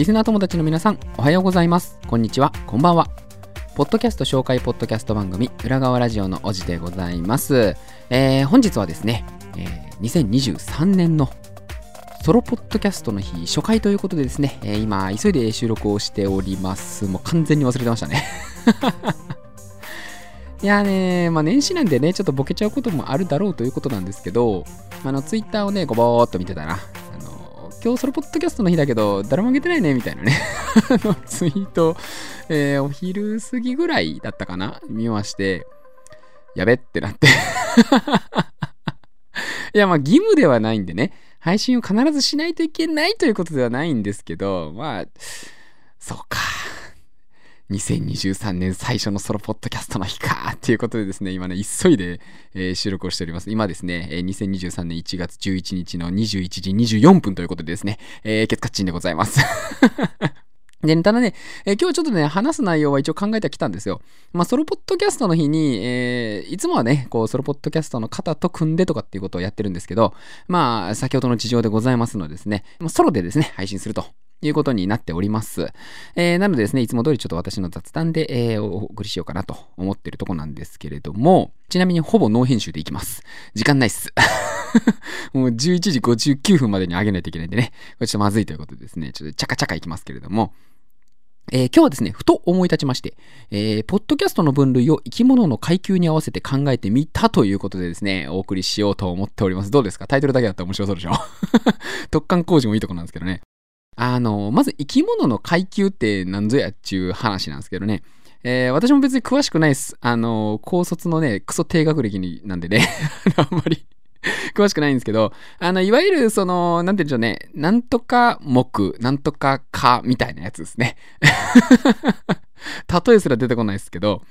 リスナー友達の皆さん、おはようございます。こんにちは、こんばんは。ポッドキャスト紹介ポッドキャスト番組、裏側ラジオのおじでございます。えー本日はですね、えー2023年のソロポッドキャストの日初回ということでですね、えー今、急いで収録をしております。もう完全に忘れてましたね。いやーねまあ年始なんでね、ちょっとボケちゃうこともあるだろうということなんですけど、あの、ツイッターをね、こうぼーっと見てたら、今日ソロポッドキャストの日だけど、誰もあげてないね、みたいなね、ツイート、えーお昼過ぎぐらいだったかな？見まして、やべってなって。いや、まあ、義務ではないんでね、配信を必ずしないといけないということではないんですけど、まあ、そうか。2023年最初のソロポッドキャストの日かっていうことでですね、今ね、急いで、えー収録をしております。今ですね、えー2023年1月11日の21時24分ということでですね、えー、ケツカッチンでございます。で、ただね、えー今日ちょっとね、話す内容は一応考えてはきたんですよ。まあ、ソロポッドキャストの日に、えーいつもはね、こう、ソロポッドキャストの方と組んでとかっていうことをやってるんですけど、まあ、先ほどの事情でございますのでですね、ソロでですね、配信すると。いうことになっております。えーなのでですね、いつも通りちょっと私の雑談で、えーお送りしようかなと思ってるとこなんですけれども、ちなみにほぼノー編集でいきます。時間ないっす。もう11時59分までに上げないといけないんでね、これちょっとまずいということでですね、ちょっとチャカチャカいきますけれども、えー今日はですね、ふと思い立ちまして、えーポッドキャストの分類を生き物の階級に合わせて考えてみたということでですね、お送りしようと思っております。どうですか？タイトルだけだったら面白そうでしょ？特貫工事もいいとこなんですけどね。あの、まず生き物の階級って何ぞやっちゅう話なんですけどね。えー私も別に詳しくないです。あの、高卒のね、クソ低学歴になんでね、あんまり 詳しくないんですけど、あの、いわゆるその、なんて言うんでしょうね、なんとか目、なんとかか、みたいなやつですね。例えすら出てこないですけど、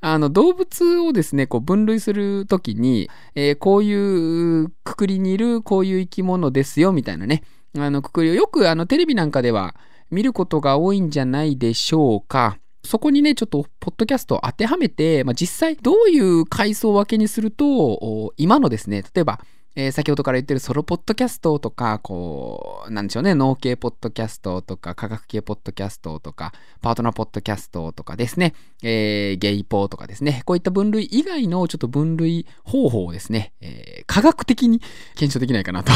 あの動物をですねこう分類するときに、えーこういうくくりにいるこういう生き物ですよみたいなねあのくくりをよくあのテレビなんかでは見ることが多いんじゃないでしょうか。そこにね、ちょっと、ポッドキャストを当てはめて、まあ、実際、どういう階層分けにすると、今のですね、例えば、えー先ほどから言ってるソロポッドキャストとか、こう、なんでしょうね、農系ポッドキャストとか、科学系ポッドキャストとか、パートナーポッドキャストとかですね、えーゲイポーとかですね、こういった分類以外のちょっと分類方法をですね、えー科学的に検証できないかなと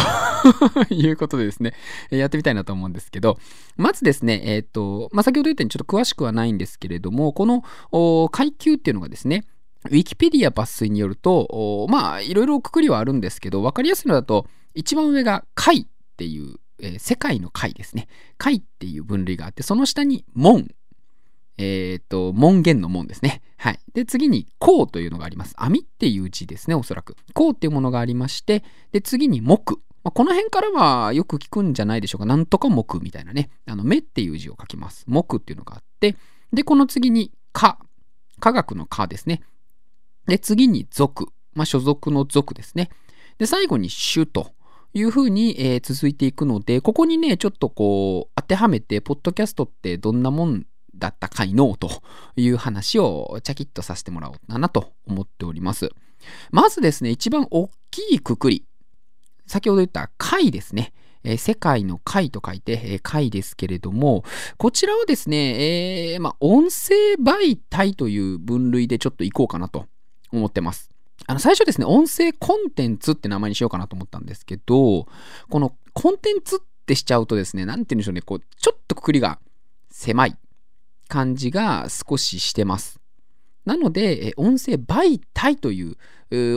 いうことでですね、やってみたいなと思うんですけど、まずですね、えっ、と、まあ、先ほど言ったようにちょっと詳しくはないんですけれども、この階級っていうのがですね、ウィキペディア抜粋によると、まあ、いろいろくくりはあるんですけど、わかりやすいのだと、一番上が貝っていう、えー世界の貝ですね。貝っていう分類があって、その下に門。えっ、と、門限の門ですね。はい。で、次に、項というのがあります。網っていう字ですね、おそらく。項っていうものがありまして、で、次に木。まあこの辺からはよく聞くんじゃないでしょうか。なんとか木みたいなね。あの、目っていう字を書きます。木っていうのがあって、で、この次に、科。科学の科ですね。で、次に属。まあ、所属の属ですね。で、最後に種というふうに、えー続いていくので、ここにね、ちょっとこう、当てはめて、ポッドキャストってどんなもんだったかいのという話をチャキッとさせてもらおうかなと思っております。まずですね、一番大きいくくり。先ほど言った貝ですね。えー世界の貝と書いて、えー貝ですけれども、こちらはですね、えーまあ、音声媒体という分類でちょっといこうかなと思ってます。あの最初ですね、音声コンテンツって名前にしようかなと思ったんですけど、このコンテンツってしちゃうとですね、なんて言うんでしょうね、こう、ちょっとくくりが狭い感じが少ししてます。なので、音声媒体という、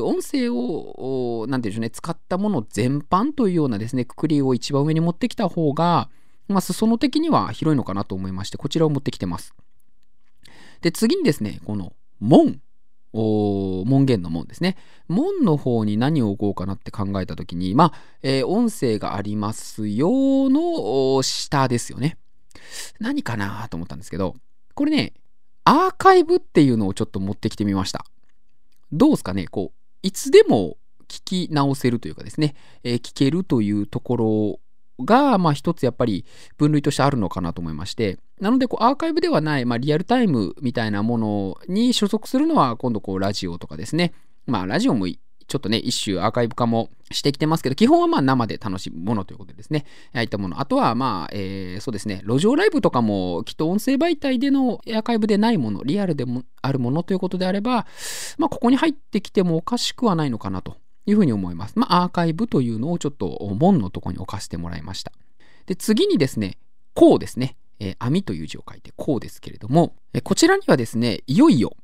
音声を、おなんて言うんでしょうね、使ったもの全般というようなですね、くくりを一番上に持ってきた方が、まあ、裾野的には広いのかなと思いまして、こちらを持ってきてます。で、次にですね、この門。門限の門ですね。門の方に何を置こうかなって考えたときに、まあ、えー音声がありますよの下ですよね。何かなと思ったんですけど、これね、アーカイブっていうのをちょっと持ってきてみました。どうですかね？こう、いつでも聞き直せるというかですね、えー聞けるというところが、まあ一つやっぱり分類としてあるのかなと思いまして、なのでこうアーカイブではない、まあリアルタイムみたいなものに所属するのは今度こうラジオとかですね、まあラジオもちょっとね、一種アーカイブ化もしてきてますけど、基本はまあ生で楽しむものということですね。ああいったもの。あとはまあ、えー、そうですね、路上ライブとかもきっと音声媒体でのアーカイブでないもの、リアルでもあるものということであれば、まあ、ここに入ってきてもおかしくはないのかなというふうに思います。まあ、アーカイブというのをちょっと門のとこに置かせてもらいました。で、次にですね、こうですね。えー、網という字を書いてこうですけれども、えこちらにはですね、いよいよ、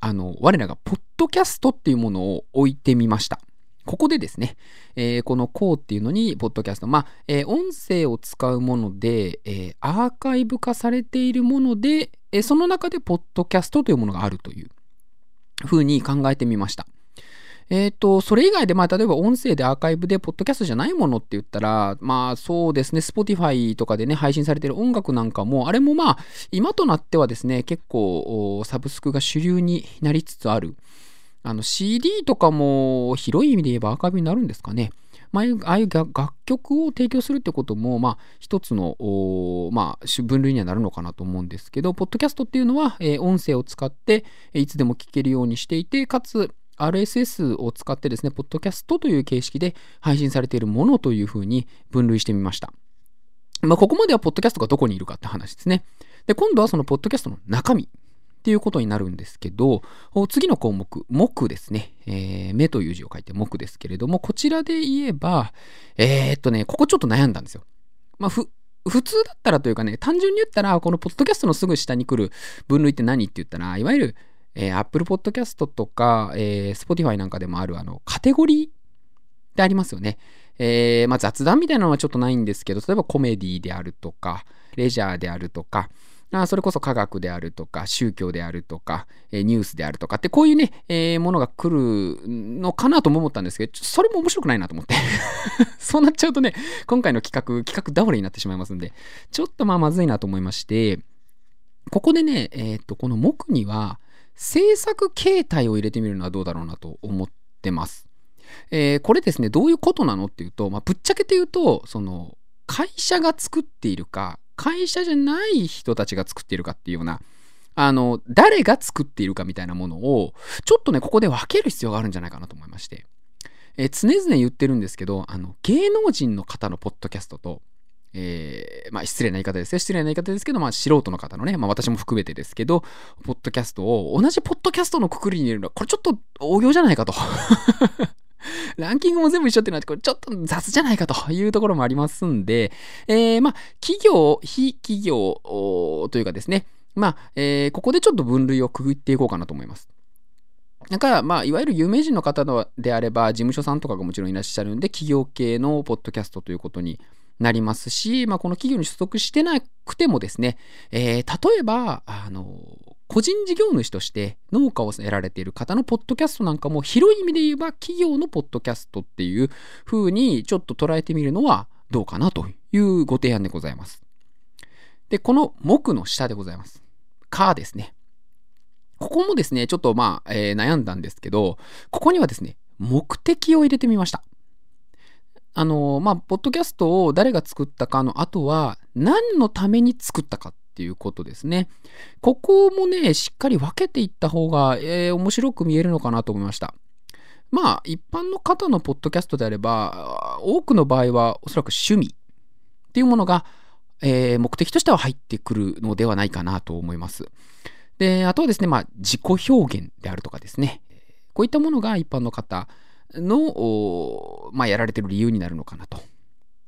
あの、我らがポッドキャストっていうものを置いてみました。ここでですね、えー、このこうっていうのに、ポッドキャスト、まあ、えー、音声を使うもので、えー、アーカイブ化されているもので、えその中でポッドキャストというものがあるというふうに考えてみました。えっ、ー、と、それ以外で、まあ、例えば音声でアーカイブで、ポッドキャストじゃないものって言ったら、まあ、そうですね、Spotify とかでね、配信されてる音楽なんかも、あれもまあ、今となってはですね、結構、サブスクが主流になりつつある。あの、CD とかも、広い意味で言えばアーカイブになるんですかね。まあ、ああいう楽曲を提供するってことも、まあ、一つの、まあ、分類にはなるのかなと思うんですけど、ポッドキャストっていうのは、えー、音声を使って、いつでも聞けるようにしていて、かつ、RSS を使ってですね、ポッドキャストという形式で配信されているものというふうに分類してみました。まあ、ここまではポッドキャストがどこにいるかって話ですね。で、今度はそのポッドキャストの中身っていうことになるんですけど、次の項目、目ですね。えー、目という字を書いて目ですけれども、こちらで言えば、えー、っとね、ここちょっと悩んだんですよ。まあ、ふ、普通だったらというかね、単純に言ったら、このポッドキャストのすぐ下に来る分類って何って言ったら、いわゆるえー、Apple Podcast とか、えー、Spotify なんかでもあるあのカテゴリーってありますよね。えー、まあ、雑談みたいなのはちょっとないんですけど、例えばコメディであるとか、レジャーであるとか、あそれこそ科学であるとか、宗教であるとか、えー、ニュースであるとかって、こういうね、えー、ものが来るのかなとも思ったんですけど、それも面白くないなと思って。そうなっちゃうとね、今回の企画、企画倒れになってしまいますんで、ちょっとまあまずいなと思いまして、ここでね、えっ、と、この木には、制作形態を入れてみるのはどうだろうなと思ってます。えー、これですね、どういうことなのっていうと、まあ、ぶっちゃけて言うと、その、会社が作っているか、会社じゃない人たちが作っているかっていうような、あの、誰が作っているかみたいなものを、ちょっとね、ここで分ける必要があるんじゃないかなと思いまして。えー、常々言ってるんですけど、あの、芸能人の方のポッドキャストと、えー、まあ失礼な言い方ですよ。失礼な言い方ですけど、まあ素人の方のね、まあ私も含めてですけど、ポッドキャストを同じポッドキャストのくくりに入れるのは、これちょっと応用じゃないかと。ランキングも全部一緒っていうのは、これちょっと雑じゃないかというところもありますんで、えー、まあ、企業、非企業というかですね、まあ、えー、ここでちょっと分類をくぐっていこうかなと思います。だか、まあ、いわゆる有名人の方であれば、事務所さんとかがもちろんいらっしゃるんで、企業系のポッドキャストということになりますし、まあ、この企業に所属してなくてもですね、えー、例えば、あの、個人事業主として農家を得られている方のポッドキャストなんかも広い意味で言えば企業のポッドキャストっていう風にちょっと捉えてみるのはどうかなというご提案でございます。で、この木の下でございます。かですね。ここもですね、ちょっとまあ、えー、悩んだんですけど、ここにはですね、目的を入れてみました。あの、まあ、ポッドキャストを誰が作ったかの後は、何のために作ったかっていうことですね。ここもね、しっかり分けていった方が、えー、面白く見えるのかなと思いました。まあ、一般の方のポッドキャストであれば、多くの場合はおそらく趣味っていうものが、えー、目的としては入ってくるのではないかなと思います。で、あとはですね、まあ、自己表現であるとかですね。こういったものが一般の方、の、まあ、やられてる理由になるのかなと。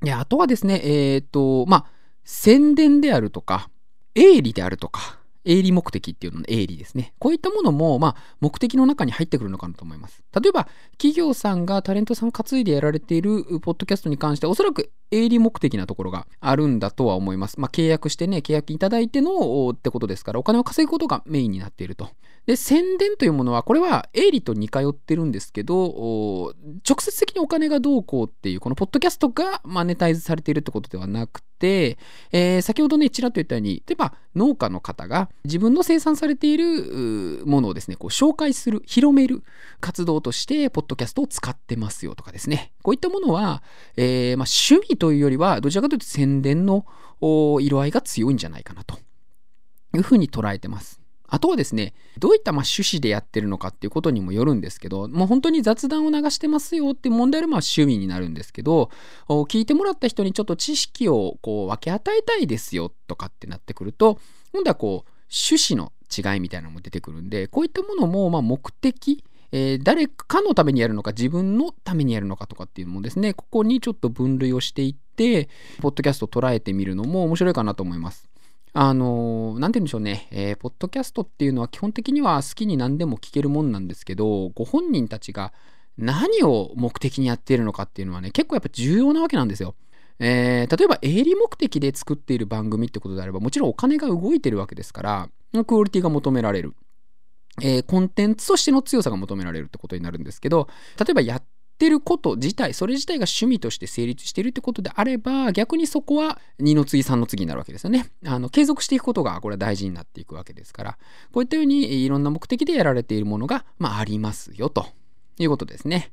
で、あとはですね、えっ、ー、と、まあ、宣伝であるとか、営利であるとか、営利目的っていうのの営利ですね。こういったものも、まあ、目的の中に入ってくるのかなと思います。例えば、企業さんがタレントさん担いでやられているポッドキャストに関して、おそらく営利目的なところがあるんだとは思います。まあ、契約してね、契約いただいてのってことですから、お金を稼ぐことがメインになっていると。で、宣伝というものは、これは営利と似通ってるんですけど、直接的にお金がどうこうっていう、このポッドキャストがマネタイズされているってことではなくて、えー、先ほどね、ちらっと言ったように、例えば農家の方が自分の生産されているものをですね、こう紹介する、広める活動として、ポッドキャストを使ってますよとかですね。こういったものは、えー、まあ、趣味というよりは、どちらかというと宣伝の色合いが強いんじゃないかなというふうに捉えてます。あとはですね、どういったまあ趣旨でやってるのかっていうことにもよるんですけど、もう本当に雑談を流してますよって問題でまあ趣味になるんですけど、聞いてもらった人にちょっと知識をこう分け与えたいですよとかってなってくると、今度はこう趣旨の違いみたいなのも出てくるんで、こういったものもま目的、えー、誰かのためにやるのか自分のためにやるのかとかっていうのもですね、ここにちょっと分類をしていって、ポッドキャストを捉えてみるのも面白いかなと思います。あの、なんて言うんでしょうね、えー、ポッドキャストっていうのは基本的には好きに何でも聞けるもんなんですけど、ご本人たちが何を目的にやっているのかっていうのはね、結構やっぱ重要なわけなんですよ。えー、例えば営利目的で作っている番組ってことであれば、もちろんお金が動いてるわけですから、クオリティが求められる。えー、コンテンツとしての強さが求められるってことになるんですけど、例えばやってること自体、それ自体が趣味として成立しているってことであれば、逆にそこは2の次、3の次になるわけですよね。あの、継続していくことが、これは大事になっていくわけですから、こういったようにいろんな目的でやられているものが、まあ、ありますよ、ということですね。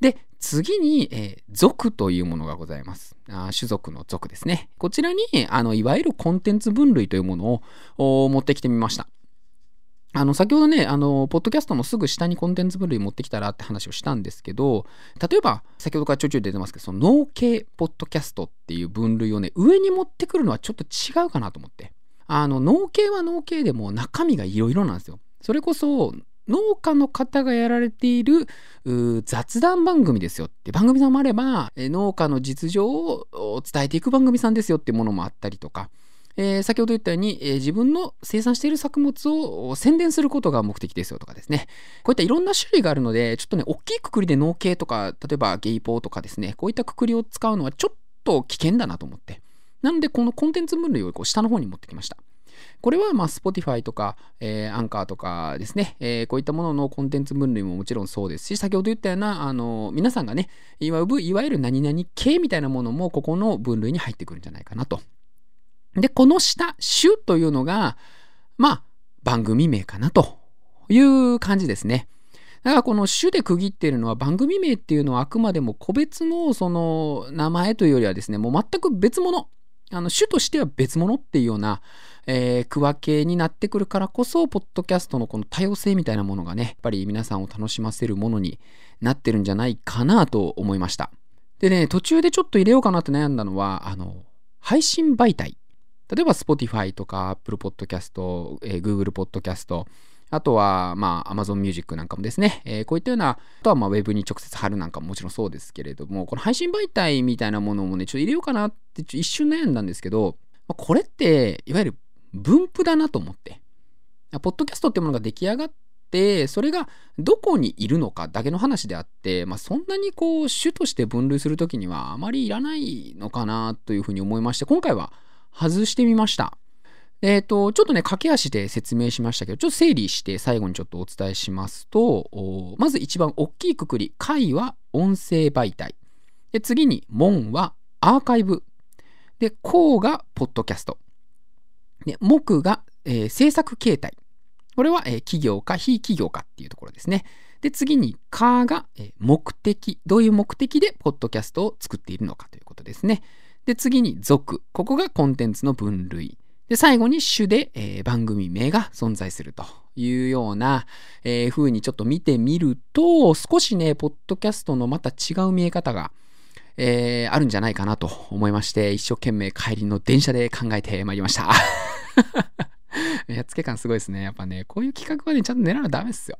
で、次に、えー、族というものがございます。あ種族の族ですね。こちらに、あの、いわゆるコンテンツ分類というものを持ってきてみました。あの、先ほどね、あの、ポッドキャストのすぐ下にコンテンツ分類持ってきたらって話をしたんですけど、例えば、先ほどからちょいちょい出てますけど、その農系ポッドキャストっていう分類をね、上に持ってくるのはちょっと違うかなと思って。あの、農系は農系でも中身がいろいろなんですよ。それこそ、農家の方がやられている雑談番組ですよって番組さんもあれば、農家の実情を伝えていく番組さんですよってものもあったりとか、えー、先ほど言ったように、えー、自分の生産している作物を宣伝することが目的ですよとかですね。こういったいろんな種類があるので、ちょっとね、大きいくくりで農系とか、例えばゲイポーとかですね、こういったくくりを使うのはちょっと危険だなと思って。なので、このコンテンツ分類をこう下の方に持ってきました。これは、まあ、Spotify とか、えー、アンカーとかですね、えー、こういったもののコンテンツ分類ももちろんそうですし、先ほど言ったような、あの、皆さんがね、いわゆる何々系みたいなものも、ここの分類に入ってくるんじゃないかなとで、この下、種というのが、まあ、番組名かなという感じですね。だからこの種で区切っているのは番組名っていうのはあくまでも個別のその名前というよりはですね、もう全く別物。あの種としては別物っていうような、えー、区分けになってくるからこそ、ポッドキャストのこの多様性みたいなものがね、やっぱり皆さんを楽しませるものになってるんじゃないかなと思いました。でね、途中でちょっと入れようかなって悩んだのは、あの、配信媒体。例えば Spotify とか Apple Podcast、えー、Google Podcast、あとは、まあ、Amazon Music なんかもですね、えー、こういったような、あとは、まあ、Web に直接貼るなんかももちろんそうですけれども、この配信媒体みたいなものもね、ちょっと入れようかなって一瞬悩んだんですけど、まあ、これって、いわゆる分布だなと思って。ポッドキャストってものが出来上がって、それがどこにいるのかだけの話であって、まあ、そんなにこう、種として分類するときにはあまりいらないのかなというふうに思いまして、今回は、外してみました。えっ、ー、と、ちょっとね、駆け足で説明しましたけど、ちょっと整理して最後にちょっとお伝えしますと、まず一番大きいくくり、回は音声媒体。で、次に、門はアーカイブ。で、項がポッドキャスト。で、目が、えー、制作形態。これは、えー、企業か非企業かっていうところですね。で、次に、かが、えー、目的。どういう目的でポッドキャストを作っているのかということですね。で、次に属。ここがコンテンツの分類。で、最後に種で、えー、番組名が存在するというような、えー、風にちょっと見てみると、少しね、ポッドキャストのまた違う見え方が、えー、あるんじゃないかなと思いまして、一生懸命帰りの電車で考えてまいりました。やっつけ感すごいですね。やっぱね、こういう企画はね、ちゃんと狙わなダメっすよ。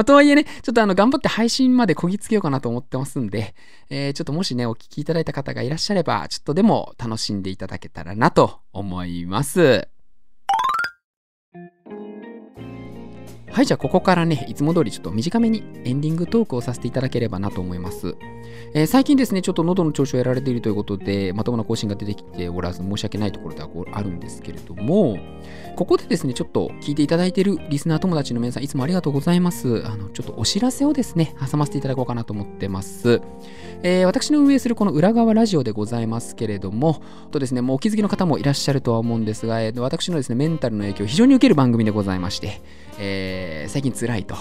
まあ、とはいえね、ちょっとあの、頑張って配信までこぎつけようかなと思ってますんで、えー、ちょっともしね、お聞きいただいた方がいらっしゃれば、ちょっとでも楽しんでいただけたらなと思います。はい、じゃあここからね、いつも通りちょっと短めにエンディングトークをさせていただければなと思います。えー、最近ですね、ちょっと喉の調子をやられているということで、まともな更新が出てきておらず、申し訳ないところではあるんですけれども、ここでですね、ちょっと聞いていただいているリスナー友達の皆さん、いつもありがとうございます。あの、ちょっとお知らせをですね、挟ませていただこうかなと思ってます。えー、私の運営するこの裏側ラジオでございますけれども、とですね、もうお気づきの方もいらっしゃるとは思うんですが、えー、私のですね、メンタルの影響を非常に受ける番組でございまして、えー、最近辛いと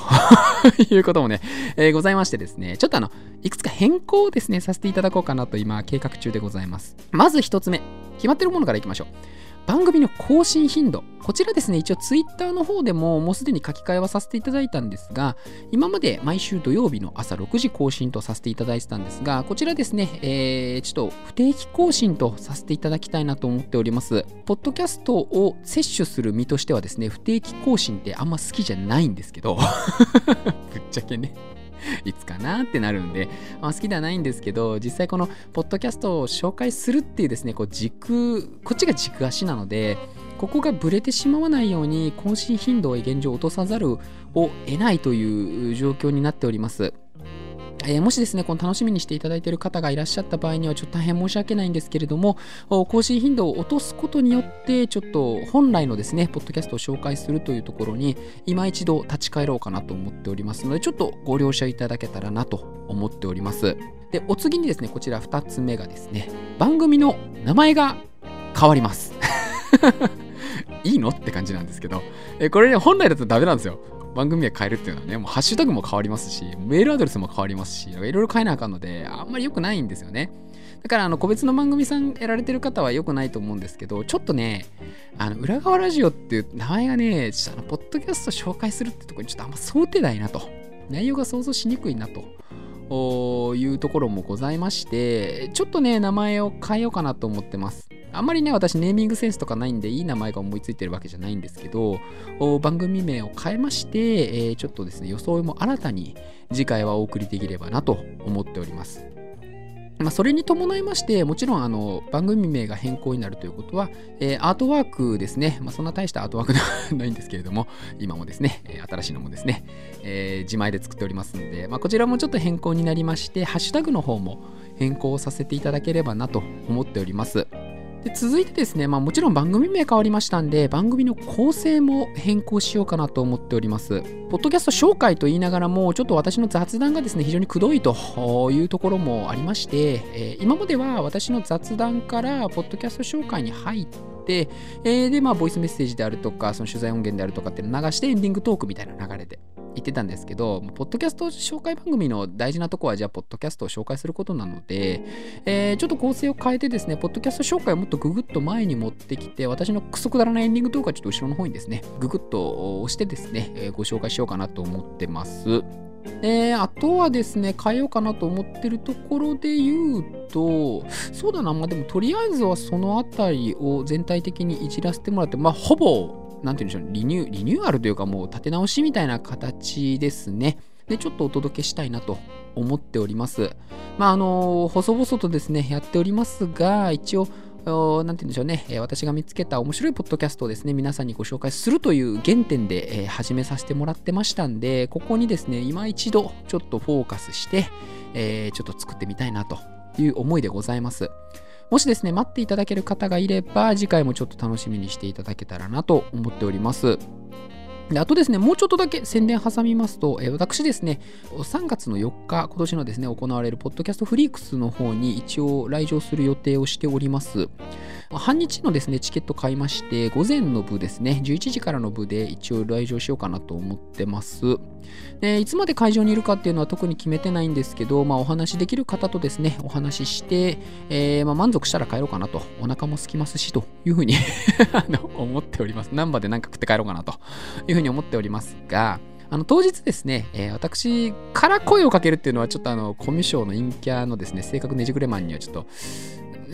いうこともね、えー、ございましてですね、ちょっとあの、いくつか変更をですね、させていただこうかなと今計画中でございます。まず一つ目、決まってるものからいきましょう。番組の更新頻度。こちらですね、一応ツイッターの方でももうすでに書き換えはさせていただいたんですが、今まで毎週土曜日の朝6時更新とさせていただいてたんですが、こちらですね、えー、ちょっと不定期更新とさせていただきたいなと思っております。ポッドキャストを摂取する身としてはですね、不定期更新ってあんま好きじゃないんですけど、ぶっちゃけね。いつかなってなるんで、まあ、好きではないんですけど、実際このポッドキャストを紹介するっていうですね、こう軸、こっちが軸足なので、ここがブレてしまわないように更新頻度を現状落とさざるを得ないという状況になっております。え、もしですね、この楽しみにしていただいている方がいらっしゃった場合には、ちょっと大変申し訳ないんですけれども、更新頻度を落とすことによって、ちょっと本来のですね、ポッドキャストを紹介するというところに、今一度立ち返ろうかなと思っておりますので、ちょっとご了承いただけたらなと思っております。で、お次にですね、こちら2つ目がですね、番組の名前が変わります。いいの？って感じなんですけど、えこれね、本来だとダメなんですよ。番組名変えるっていうのはね、もうハッシュタグも変わりますし、メールアドレスも変わりますし、いろいろ変えなあかんので、あんまり良くないんですよね。だから、あの、個別の番組さんやられてる方は良くないと思うんですけど、ちょっとね、あの、裏側ラジオっていう名前がね、ちょっとあの、ポッドキャスト紹介するってところにちょっとあんま想定ないなと。内容が想像しにくいなというところもございまして、ちょっとね、名前を変えようかなと思ってます。あんまりね、私ネーミングセンスとかないんで、いい名前が思いついてるわけじゃないんですけど、番組名を変えまして、えー、ちょっとですね、装いも新たに次回はお送りできればなと思っております。まあ、それに伴いまして、もちろんあの番組名が変更になるということは、えー、アートワークですね、まあ、そんな大したアートワークではないんですけれども、今もですね、新しいのもですね、えー、自前で作っておりますので、まあ、こちらもちょっと変更になりまして、ハッシュタグの方も変更させていただければなと思っております。で続いてですね、まあ、もちろん番組名変わりましたんで、番組の構成も変更しようかなと思っております。ポッドキャスト紹介と言いながらも、ちょっと私の雑談がですね、非常にくどいというところもありまして、えー、今までは私の雑談から、ポッドキャスト紹介に入って、えー、で、まあ、ボイスメッセージであるとか、その取材音源であるとかっていうの流して、エンディングトークみたいな流れで言ってたんですけど、ポッドキャスト紹介番組の大事なとこは、じゃあ、ポッドキャストを紹介することなので、えー、ちょっと構成を変えてですね、ポッドキャスト紹介をもっとググッと前に持ってきて、私のクソくだらないエンディング動画ちょっと後ろの方にですね、ググッと押してですね、えー、ご紹介しようかなと思ってます。えー、あとはですね、変えようかなと思ってるところで言うと、そうだな、まあでもとりあえずはそのあたりを全体的にいじらせてもらって、まあほぼなんて言うんでしょう、リニュー、リニューアルというかもう立て直しみたいな形ですね。で、ちょっとお届けしたいなと思っております。まあ、あの、細々とですね、やっておりますが、一応、なんて言うんでしょうね、私が見つけた面白いポッドキャストをですね、皆さんにご紹介するという原点で、え始めさせてもらってましたんで、ここにですね、今一度ちょっとフォーカスして、えー、ちょっと作ってみたいなという思いでございます。もしですね、待っていただける方がいれば、次回もちょっと楽しみにしていただけたらなと思っております。あとですね、もうちょっとだけ宣伝挟みますと、え私ですね、3月の4日、今年のですね、行われるポッドキャストフリークスの方に一応来場する予定をしております。半日のですね、チケット買いまして、午前の部ですね、11時からの部で一応来場しようかなと思ってます。でいつまで会場にいるかっていうのは特に決めてないんですけど、まあ、お話しできる方とですね、お話しして、えー、まあ、満足したら帰ろうかなと、お腹も空きますしというふうに 思っております。難波で何か食って帰ろうかなというふうに思っておりますが、あの当日ですね、えー、私から声をかけるっていうのはちょっとあのコミュ障の陰キャのですね、性格ねじくれマンにはちょっと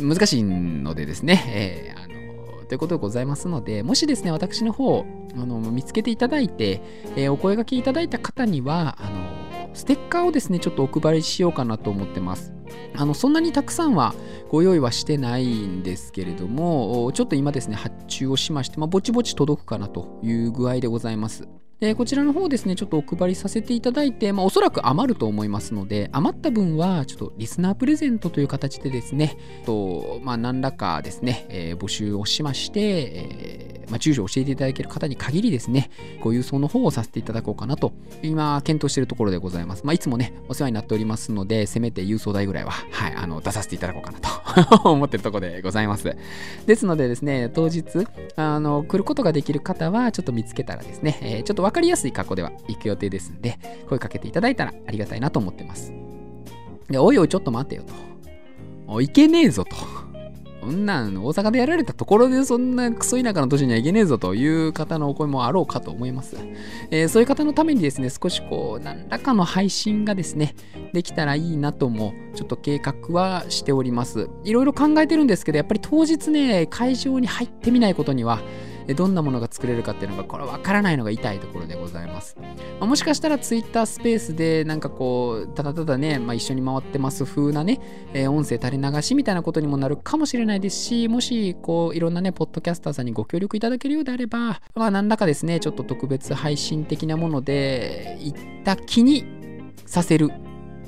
難しいのでですね、えー、あのということでございますので、もしですね、私の方、あの見つけていただいて、えー、お声がけいただいた方には、あのステッカーをですね、ちょっとお配りしようかなと思ってます。あのそんなにたくさんはご用意はしてないんですけれども、ちょっと今ですね、発注をしまして、まあ、ぼちぼち届くかなという具合でございます。でこちらの方ですね、ちょっとお配りさせていただいて、まあ、おそらく余ると思いますので、余った分は、ちょっとリスナープレゼントという形でですね、とまあ、何らかですね、えー、募集をしまして、えー、まあ、住所を教えていただける方に限りですね、ご郵送の方をさせていただこうかなと、今、検討しているところでございます。まあ、いつもね、お世話になっておりますので、せめて郵送代ぐらいは、はい、あの出させていただこうかなと 思ってるところでございます。ですのでですね、当日、あの来ることができる方は、ちょっと見つけたらですね、えー、ちょっと分かりやすい格好では行く予定ですんで、声かけていただいたらありがたいなと思ってます。で、おいおいちょっと待ってよと。おいけねえぞと。そんなん大阪でやられたところでそんなクソ田舎の年にはいけねえぞという方のお声もあろうかと思います。えー、そういう方のためにですね、少しこう、何らかの配信がですね、できたらいいなとも、ちょっと計画はしております。いろいろ考えてるんですけど、やっぱり当日ね、会場に入ってみないことには、どんなものが作れるかっていうのが、これわからないのが痛いところでございます。まあ、もしかしたら Twitter スペースで、なんかこう、ただただね、まあ、一緒に回ってます風なね、えー、音声垂れ流しみたいなことにもなるかもしれないですし、もし、こう、いろんなね、ポッドキャスターさんにご協力いただけるようであれば、まあ、何らかですね、ちょっと特別配信的なもので、行った気にさせる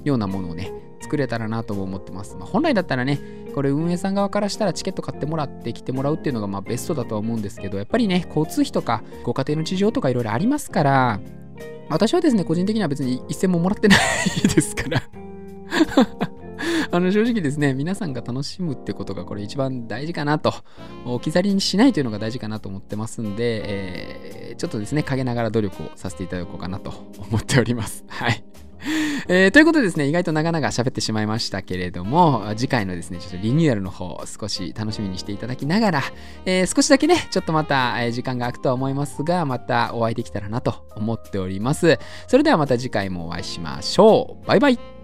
ようなものをね、作れたらなとも思ってます。まあ、本来だったらね、これ運営さん側からしたらチケット買ってもらって来てもらうっていうのがまあベストだとは思うんですけど、やっぱりね、交通費とかご家庭の事情とかいろいろありますから、私はですね、個人的には別に一銭ももらってないですから あの正直ですね、皆さんが楽しむってことがこれ一番大事かなと、置き去りにしないというのが大事かなと思ってますんで、えー、ちょっとですね、陰ながら努力をさせていただこうかなと思っております。はい。えー、ということでですね、意外と長々喋ってしまいましたけれども、次回のですね、ちょっとリニューアルの方、少し楽しみにしていただきながら、えー、少しだけね、ちょっとまた、え、時間が空くとは思いますが、またお会いできたらなと思っております。それではまた次回もお会いしましょう。バイバイ。